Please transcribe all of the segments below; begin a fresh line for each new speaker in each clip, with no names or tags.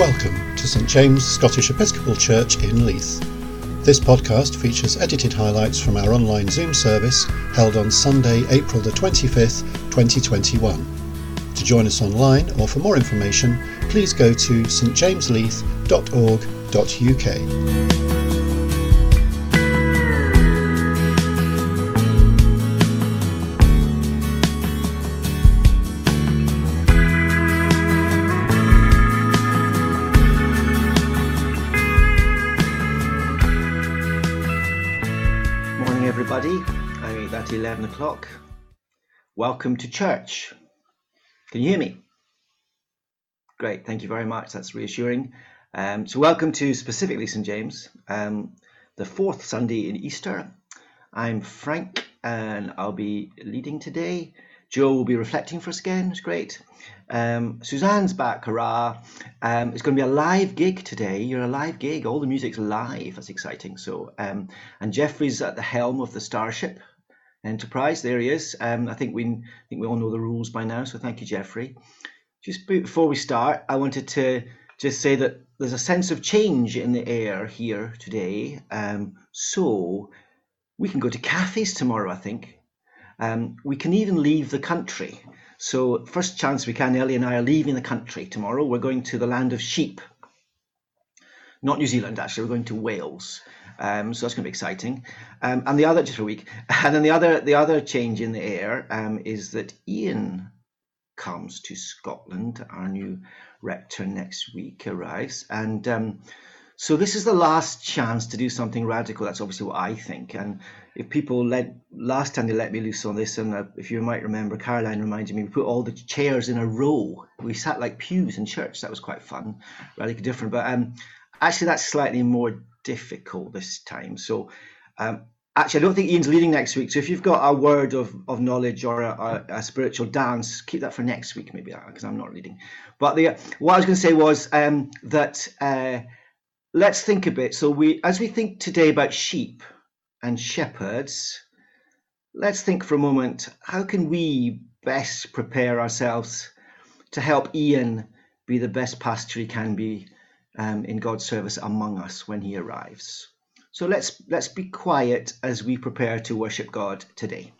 Welcome to St James Scottish Episcopal Church in Leith. This podcast features edited highlights from our online Zoom service held on Sunday, April the 25th, 2021. To join us online or for more information, please go to stjamesleith.org.uk.
11 o'clock. Welcome to church. Can you hear me? Great, thank you very much. That's reassuring. Um, so, welcome to specifically St. James, um, the fourth Sunday in Easter. I'm Frank and I'll be leading today. Joe will be reflecting for us again. It's great. Um, Suzanne's back, hurrah. Um, it's going to be a live gig today. You're a live gig. All the music's live. That's exciting. So, um, and Jeffrey's at the helm of the Starship Enterprise. There he is. Um, I think we I think we all know the rules by now. So thank you, Jeffrey. Just before we start, I wanted to just say that there's a sense of change in the air here today. Um, so we can go to cafes tomorrow. I think. Um, we can even leave the country. So, first chance we can, Ellie and I are leaving the country tomorrow. We're going to the land of sheep. Not New Zealand, actually. We're going to Wales. Um, so that's going to be exciting. Um, and the other, just for a week, and then the other, the other change in the air um, is that Ian comes to Scotland. Our new rector next week arrives, and um, so this is the last chance to do something radical. That's obviously what I think. And if people let last time they let me loose on this, and uh, if you might remember, Caroline reminded me, we put all the chairs in a row. We sat like pews in church. That was quite fun, radically different. But um, actually, that's slightly more difficult this time. So. Um, Actually, I don't think Ian's leading next week. So if you've got a word of, of knowledge or a, a, a spiritual dance, keep that for next week, maybe, because I'm not leading. But the what I was going to say was um, that uh, let's think a bit. So we, as we think today about sheep and shepherds, let's think for a moment. How can we best prepare ourselves to help Ian be the best pastor he can be um, in God's service among us when he arrives? So let's let's be quiet as we prepare to worship God today.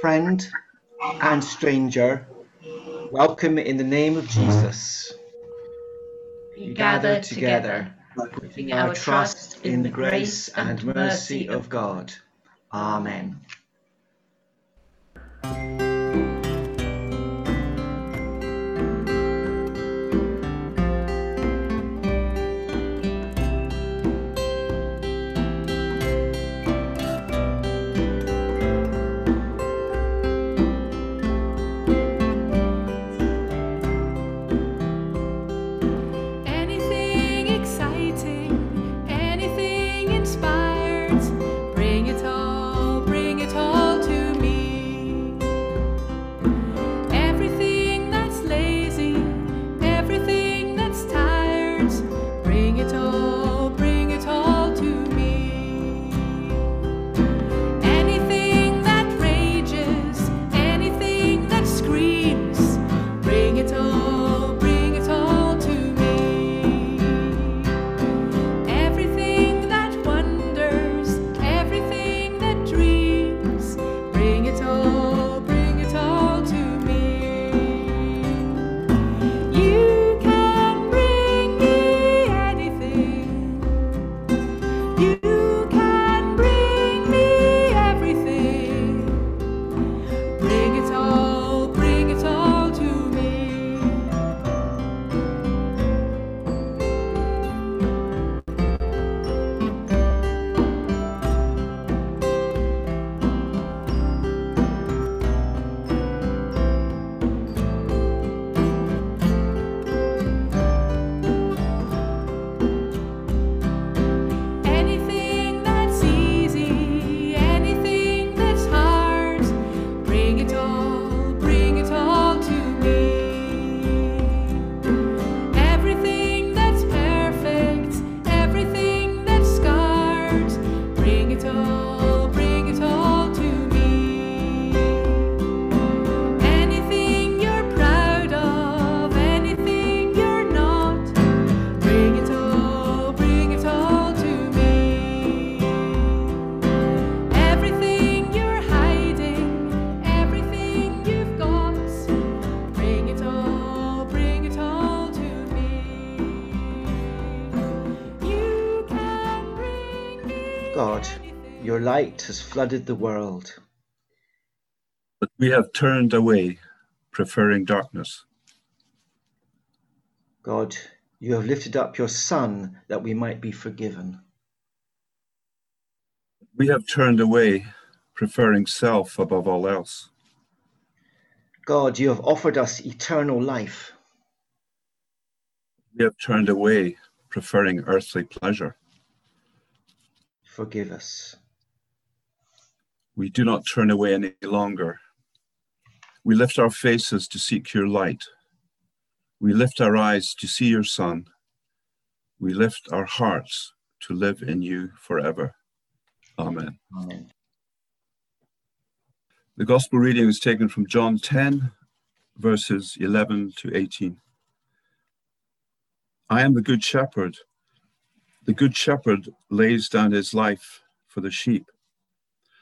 Friend and stranger, welcome in the name of Jesus.
we gather together, putting our trust in the grace and mercy of
God. Amen. Light has flooded the world.
But we have turned away, preferring darkness.
God, you have lifted up your Son that we might be forgiven.
We have turned away, preferring self above all else.
God, you have offered us eternal life.
We have turned away, preferring earthly pleasure.
Forgive us.
We do not turn away any longer. We lift our faces to seek your light. We lift our eyes to see your Son. We lift our hearts to live in you forever. Amen.
Amen.
The Gospel reading is taken from John 10, verses 11 to 18. I am the Good Shepherd. The Good Shepherd lays down his life for the sheep.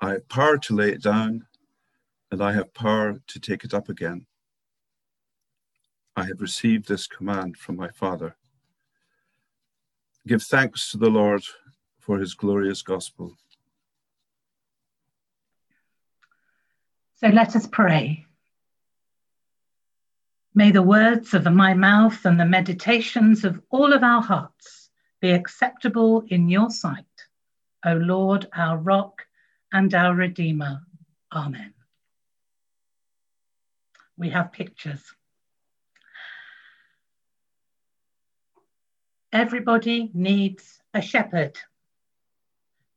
I have power to lay it down, and I have power to take it up again. I have received this command from my Father. Give thanks to the Lord for his glorious gospel.
So let us pray. May the words of my mouth and the meditations of all of our hearts be acceptable in your sight, O Lord, our rock and our Redeemer. Amen. We have pictures. Everybody needs a shepherd.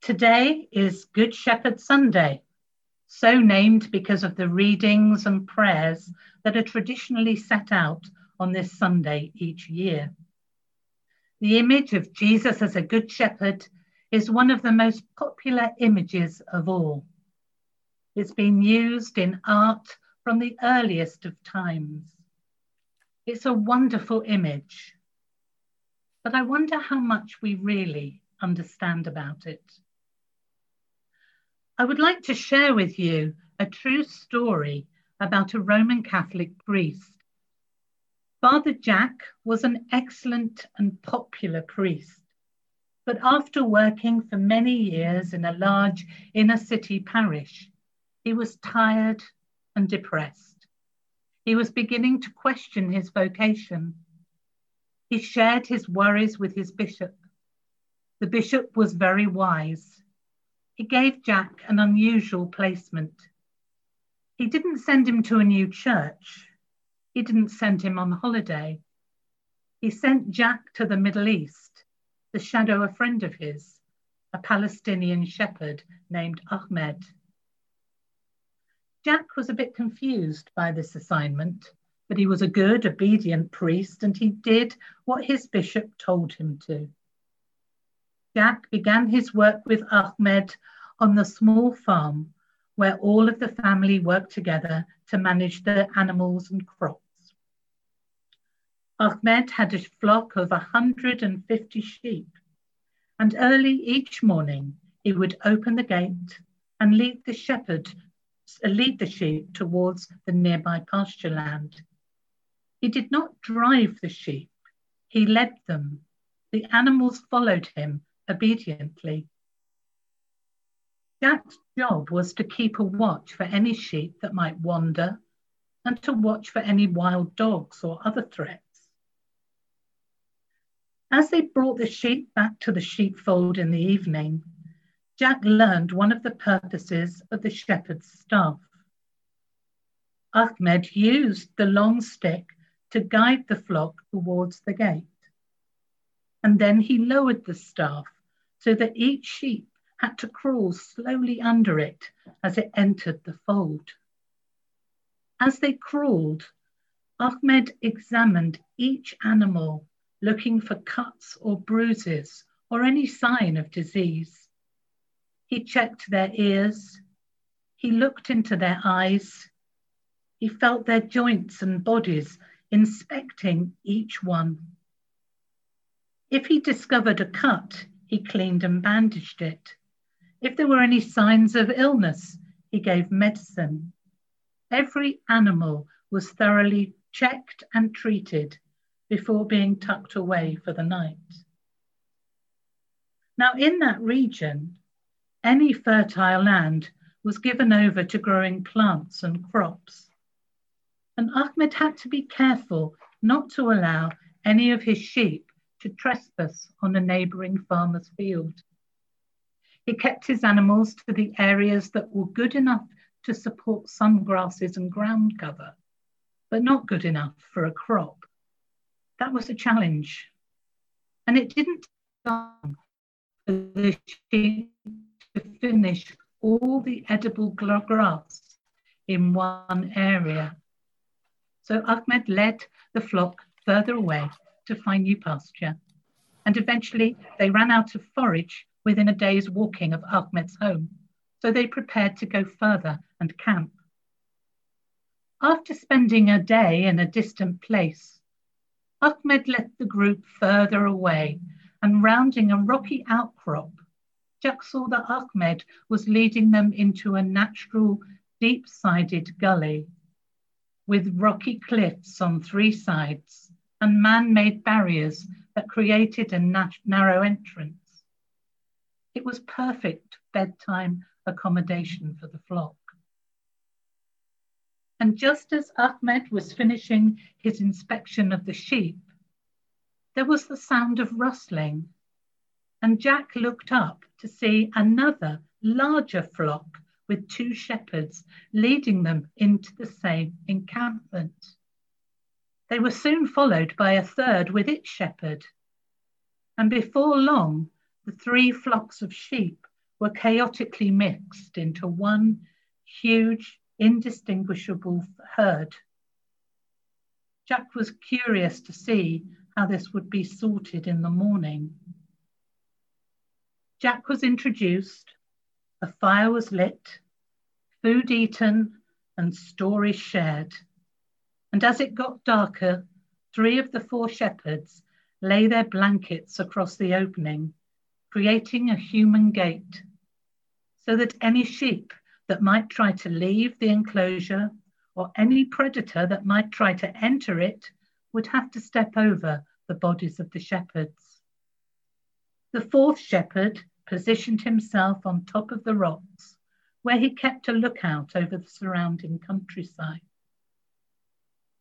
Today is Good Shepherd Sunday, so named because of the readings and prayers that are traditionally set out on this Sunday each year. The image of Jesus as a Good Shepherd is one of the most popular images of all. It's been used in art from the earliest of times. It's a wonderful image, but I wonder how much we really understand about it. I would like to share with you a true story about a Roman Catholic priest. Father Jack was an excellent and popular priest, but after working for many years in a large inner city parish, he was tired and depressed. He was beginning to question his vocation. He shared his worries with his bishop. The bishop was very wise he gave Jack an unusual placement. He didn't send him to a new church. He didn't send him on holiday. He sent Jack to the Middle East to shadow a friend of his, a Palestinian shepherd named Ahmed. Jack was a bit confused by this assignment, but he was a good, obedient priest and he did what his bishop told him to. Jack began his work with Ahmed on the small farm where all of the family worked together to manage the animals and crops. Ahmed had a flock of 150 sheep, and early each morning he would open the gate and lead the shepherd, uh, lead the sheep towards the nearby pasture land. He did not drive the sheep, he led them. The animals followed him obediently. Jack's job was to keep a watch for any sheep that might wander and to watch for any wild dogs or other threats. As they brought the sheep back to the sheepfold in the evening, Jack learned one of the purposes of the shepherd's staff. Ahmed used the long stick to guide the flock towards the gate. And then he lowered the staff so that each sheep had to crawl slowly under it as it entered the fold. As they crawled, Ahmed examined each animal looking for cuts or bruises or any sign of disease. He checked their ears. He looked into their eyes. He felt their joints and bodies, inspecting each one. If he discovered a cut, he cleaned and bandaged it. If there were any signs of illness, he gave medicine. Every animal was thoroughly checked and treated before being tucked away for the night. Now, in that region, any fertile land was given over to growing plants and crops. And Ahmed had to be careful not to allow any of his sheep to trespass on a neighboring farmer's field. He kept his animals to the areas that were good enough to support some grasses and ground cover, but not good enough for a crop. That was a challenge. And it didn't take for the sheep to finish all the edible grass in one area. So Ahmed led the flock further away to find new pasture. And eventually they ran out of forage within a day's walking of Ahmed's home. So they prepared to go further and camp. After spending a day in a distant place, Ahmed led the group further away and rounding a rocky outcrop, Jack saw that Ahmed was leading them into a natural, deep sided gully with rocky cliffs on three sides and man made barriers that created a narrow entrance. It was perfect bedtime accommodation for the flock. And just as Ahmed was finishing his inspection of the sheep, there was the sound of rustling and Jack looked up to see another larger flock with two shepherds leading them into the same encampment. They were soon followed by a third with its shepherd. And before long, the three flocks of sheep were chaotically mixed into one huge, indistinguishable herd. Jack was curious to see how this would be sorted in the morning. Jack was introduced, a fire was lit, food eaten, and stories shared. And as it got darker, three of the four shepherds lay their blankets across the opening, creating a human gate, so that any sheep that might try to leave the enclosure or any predator that might try to enter it would have to step over the bodies of the shepherds. The fourth shepherd positioned himself on top of the rocks, where he kept a lookout over the surrounding countryside.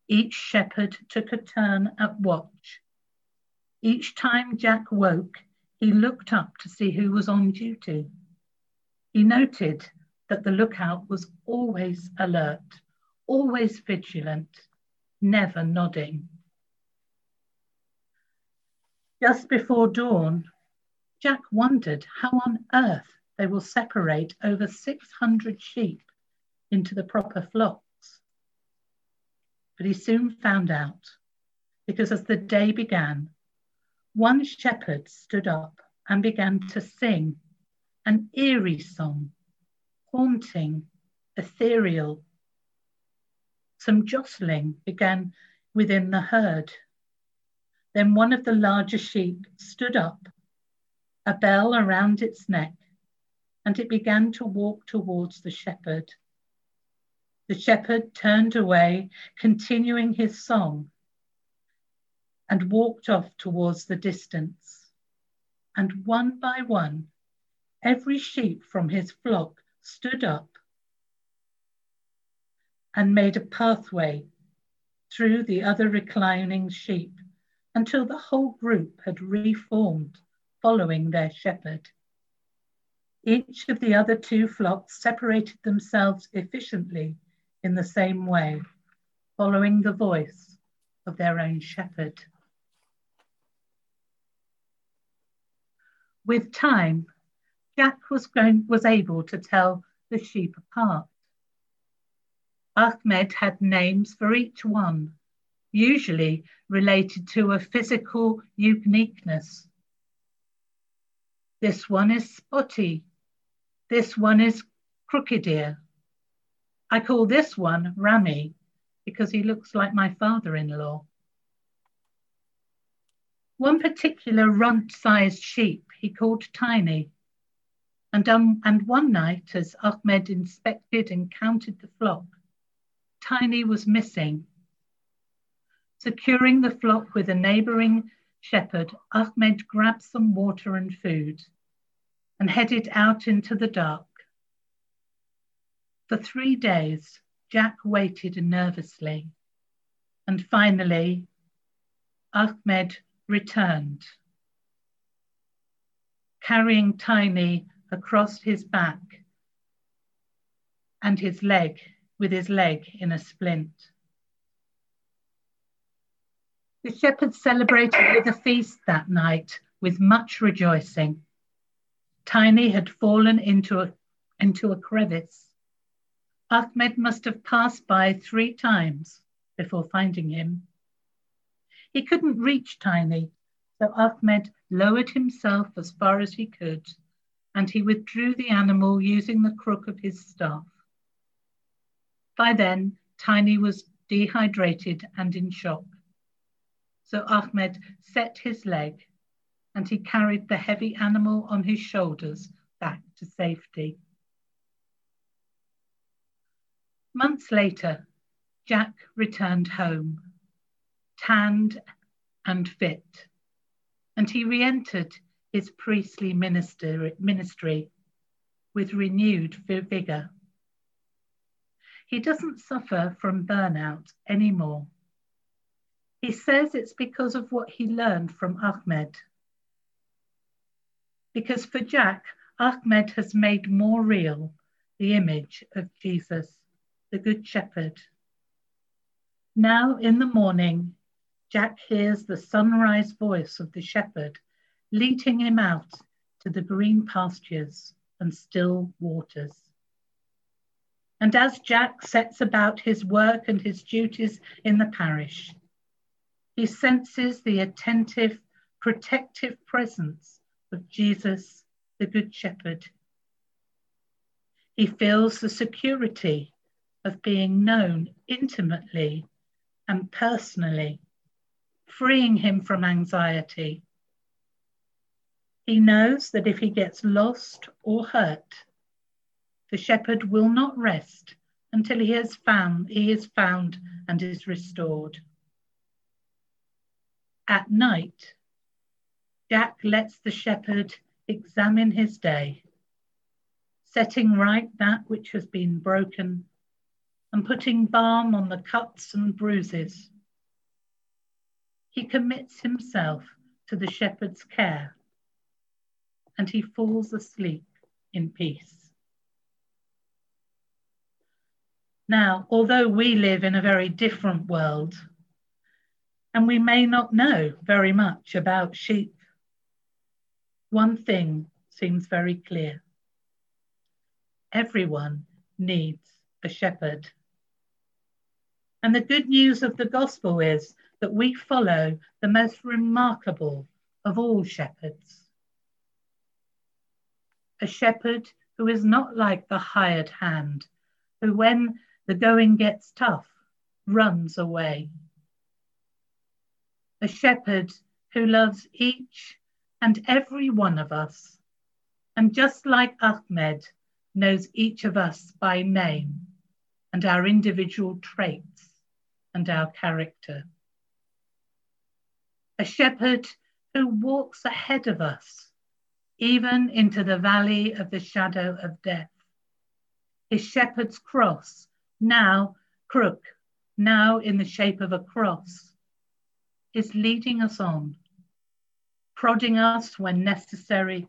Each shepherd took a turn at watch. Each time Jack woke, he looked up to see who was on duty. He noted that the lookout was always alert, always vigilant, never nodding. Just before dawn, Jack wondered how on earth they will separate over 600 sheep into the proper flocks. But he soon found out, because as the day began, one shepherd stood up and began to sing an eerie song, haunting, ethereal. Some jostling began within the herd. Then one of the larger sheep stood up a bell around its neck, and it began to walk towards the shepherd. The shepherd turned away, continuing his song, and walked off towards the distance. And one by one, every sheep from his flock stood up and made a pathway through the other reclining sheep until the whole group had reformed following their shepherd. Each of the other two flocks separated themselves efficiently in the same way, following the voice of their own shepherd. With time, Jack was, going, was able to tell the sheep apart. Ahmed had names for each one, usually related to a physical uniqueness. This one is spotty. This one is crooked ear. I call this one Rami because he looks like my father in law. One particular runt sized sheep he called Tiny. And, um, and one night, as Ahmed inspected and counted the flock, Tiny was missing. Securing the flock with a neighboring shepherd, Ahmed grabbed some water and food and headed out into the dark. For three days, Jack waited nervously. And finally, Ahmed returned, carrying Tiny across his back and his leg, with his leg in a splint. The shepherds celebrated with a feast that night with much rejoicing. Tiny had fallen into a, into a crevice. Ahmed must have passed by three times before finding him. He couldn't reach Tiny, so Ahmed lowered himself as far as he could, and he withdrew the animal using the crook of his staff. By then, Tiny was dehydrated and in shock. So Ahmed set his leg and he carried the heavy animal on his shoulders back to safety. Months later, Jack returned home, tanned and fit, and he re entered his priestly minister, ministry with renewed vigour. He doesn't suffer from burnout anymore. He says it's because of what he learned from Ahmed. Because for Jack, Ahmed has made more real the image of Jesus the Good Shepherd. Now in the morning, Jack hears the sunrise voice of the shepherd leading him out to the green pastures and still waters. And as Jack sets about his work and his duties in the parish, he senses the attentive, protective presence of Jesus, the Good Shepherd. He feels the security of being known intimately and personally, freeing him from anxiety. He knows that if he gets lost or hurt, the shepherd will not rest until he has found he is found and is restored. At night, Jack lets the shepherd examine his day, setting right that which has been broken and putting balm on the cuts and bruises. He commits himself to the shepherd's care and he falls asleep in peace. Now, although we live in a very different world and we may not know very much about sheep, one thing seems very clear. Everyone needs a shepherd. And the good news of the gospel is that we follow the most remarkable of all shepherds. A shepherd who is not like the hired hand, who, when the going gets tough, runs away. A shepherd who loves each and every one of us, and just like Ahmed, knows each of us by name and our individual traits and our character. A shepherd who walks ahead of us, even into the valley of the shadow of death. His shepherd's cross, now crook, now in the shape of a cross, is leading us on, prodding us when necessary,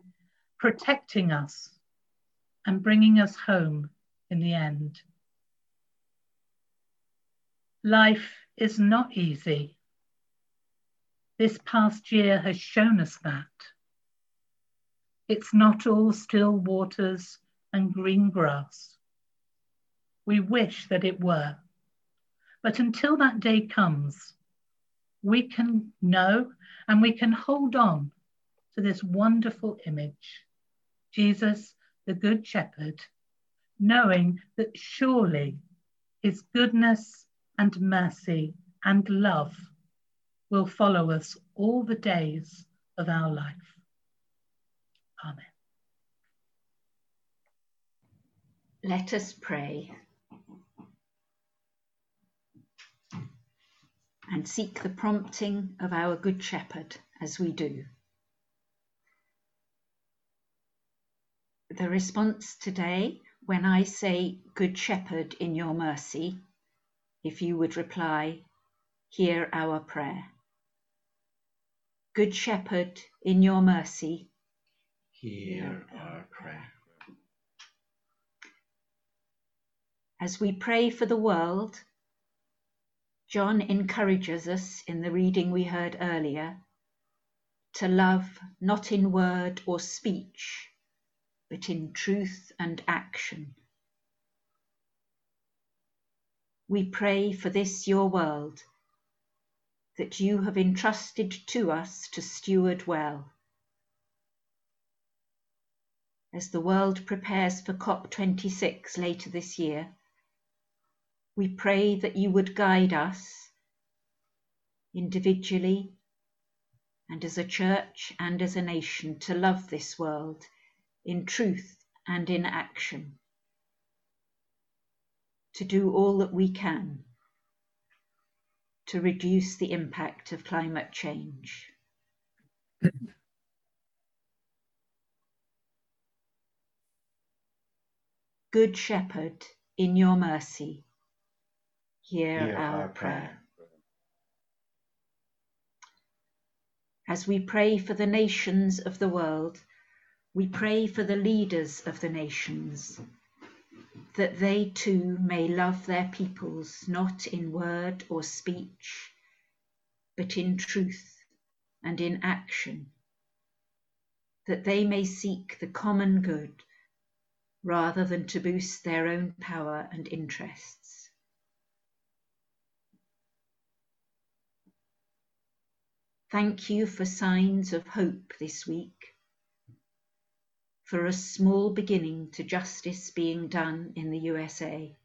protecting us, and bringing us home in the end. Life is not easy. This past year has shown us that. It's not all still waters and green grass. We wish that it were. But until that day comes, we can know and we can hold on to this wonderful image Jesus, the Good Shepherd, knowing that surely his goodness and mercy and love will follow us all the days of our life. Amen.
Let us pray and seek the prompting of our Good Shepherd as we do. The response today, when I say, Good Shepherd, in your mercy, if you would reply, Hear our prayer. Good Shepherd, in your mercy,
Hear our prayer.
As we pray for the world, John encourages us in the reading we heard earlier to love not in word or speech, but in truth and action. We pray for this your world that you have entrusted to us to steward well. As the world prepares for COP26 later this year, we pray that you would guide us individually and as a church and as a nation to love this world in truth and in action, to do all that we can to reduce the impact of climate change. Good Shepherd, in your mercy, hear,
Hear
our,
our
prayer.
prayer.
As we pray for the nations of the world, we pray for the leaders of the nations, that they too may love their peoples not in word or speech, but in truth and in action, that they may seek the common good rather than to boost their own power and interests. Thank you for signs of hope this week, for a small beginning to justice being done in the USA.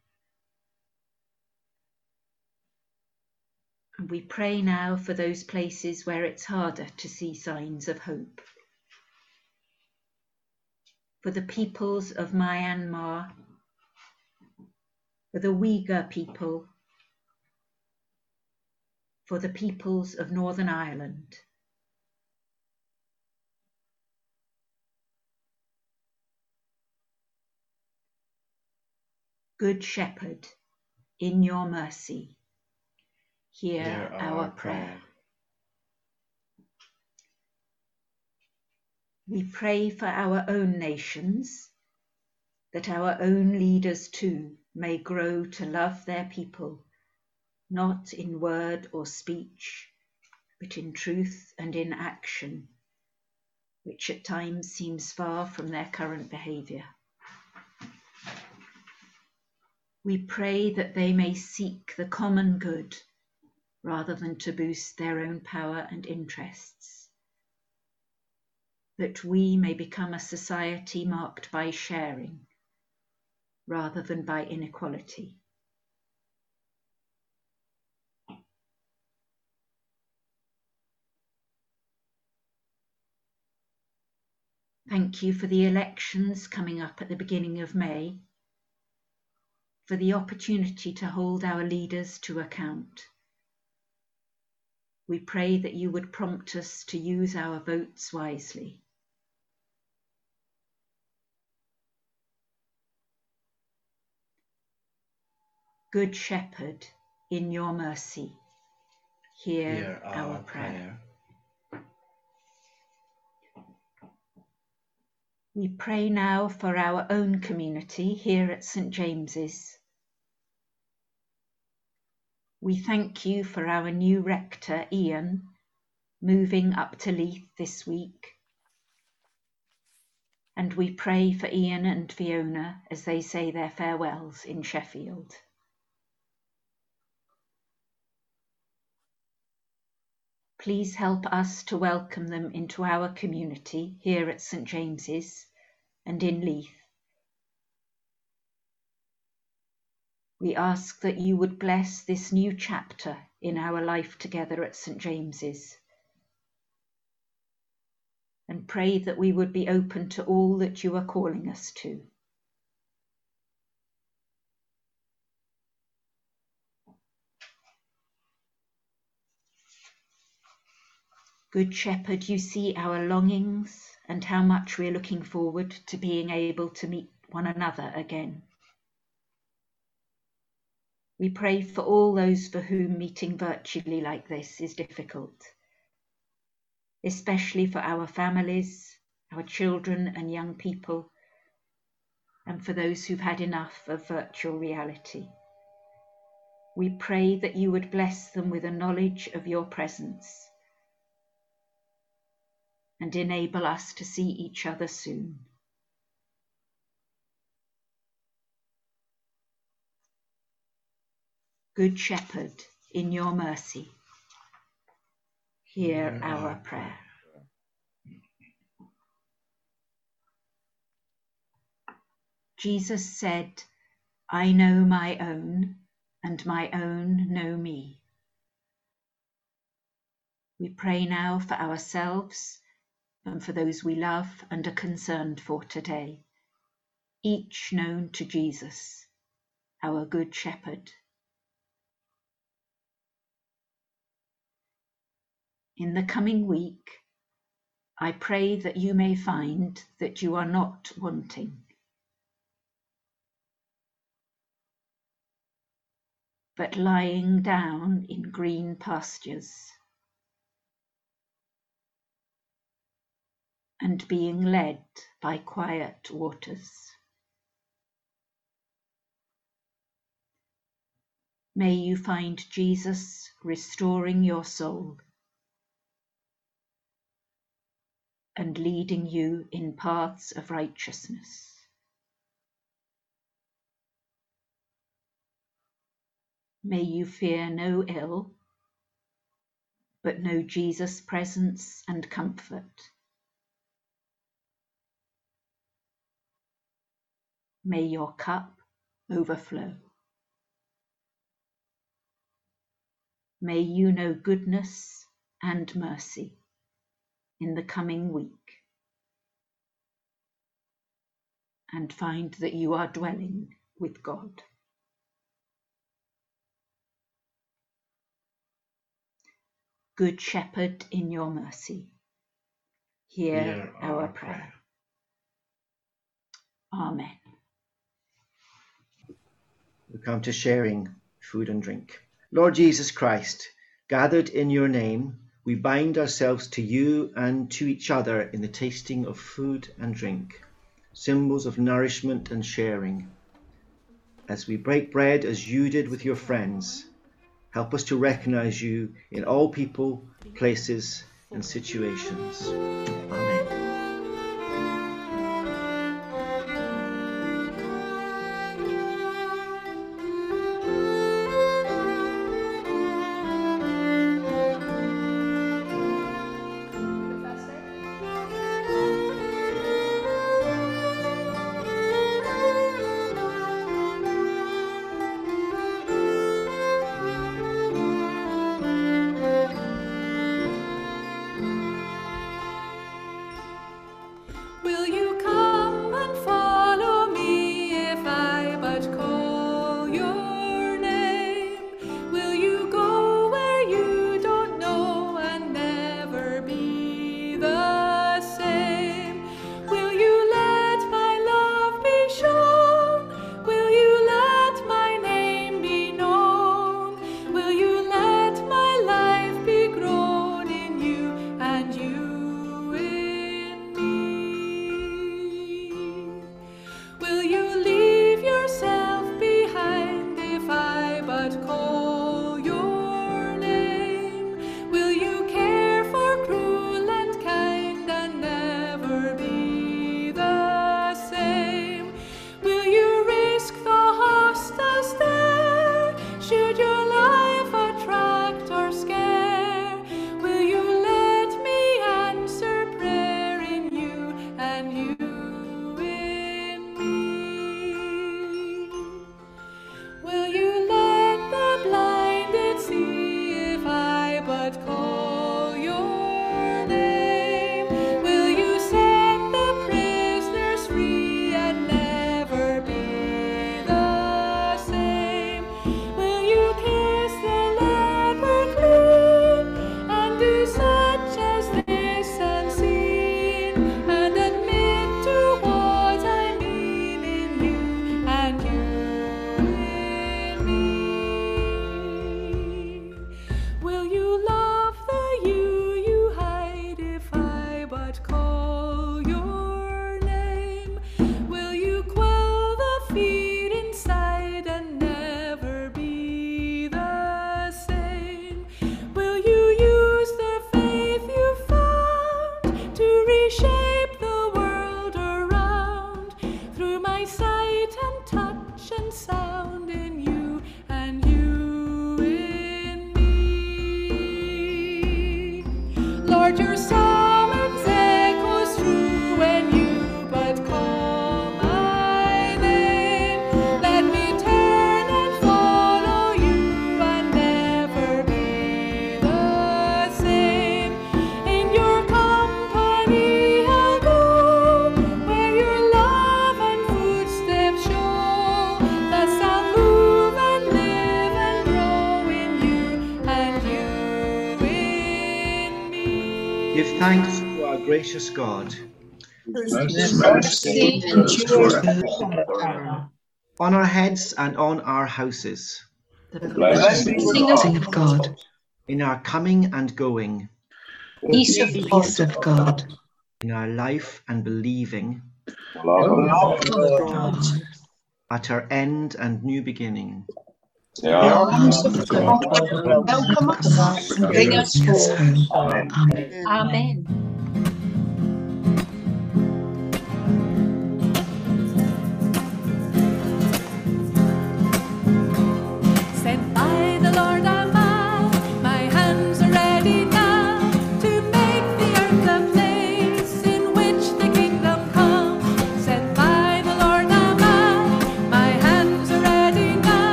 And we pray now for those places where it's harder to see signs of hope. For the peoples of Myanmar, for the Uyghur people, for the peoples of Northern Ireland. Good Shepherd, in your mercy, hear,
Hear
our,
our
prayer.
prayer.
We pray for our own nations, that our own leaders too may grow to love their people, not in word or speech, but in truth and in action, which at times seems far from their current behaviour. We pray that they may seek the common good rather than to boost their own power and interests. That we may become a society marked by sharing rather than by inequality. Thank you for the elections coming up at the beginning of May, for the opportunity to hold our leaders to account. We pray that you would prompt us to use our votes wisely. Good Shepherd, in your mercy, hear,
Hear
our prayer. We pray now for our own community here at St James's. We thank you for our new rector, Ian, moving up to Leith this week. And we pray for Ian and Fiona as they say their farewells in Sheffield. Please help us to welcome them into our community here at St James's and in Leith. We ask that you would bless this new chapter in our life together at St James's and pray that we would be open to all that you are calling us to. Good Shepherd, you see our longings and how much we're looking forward to being able to meet one another again. We pray for all those for whom meeting virtually like this is difficult, especially for our families, our children and young people, and for those who've had enough of virtual reality. We pray that you would bless them with a knowledge of your presence and enable us to see each other soon. Good Shepherd, in your mercy, hear our prayer. Jesus said, I know my own, and my own know me. We pray now for ourselves and for those we love and are concerned for today, each known to Jesus, our Good Shepherd. In the coming week, I pray that you may find that you are not wanting. But lying down in green pastures. And being led by quiet waters. May you find Jesus restoring your soul and leading you in paths of righteousness. May you fear no ill, but know Jesus' presence and comfort. May your cup overflow. May you know goodness and mercy in the coming week and find that you are dwelling with God. Good Shepherd, in your mercy, hear,
Hear
our,
our
prayer.
prayer.
Amen.
We come to sharing food and drink. Lord Jesus Christ, gathered in your name, we bind ourselves to you and to each other in the tasting of food and drink, symbols of nourishment and sharing. As we break bread as you did with your friends, help us to recognize you in all people, places, and situations. Amen. Gracious God.
mercy.
On our heads and on our houses,
The blessing of God,
in our coming and going,
peace of peace of God,
in our life and believing,
love of God,
at our end and new beginning.
the arms of God, welcome us and bring us home. Amen.
Amen.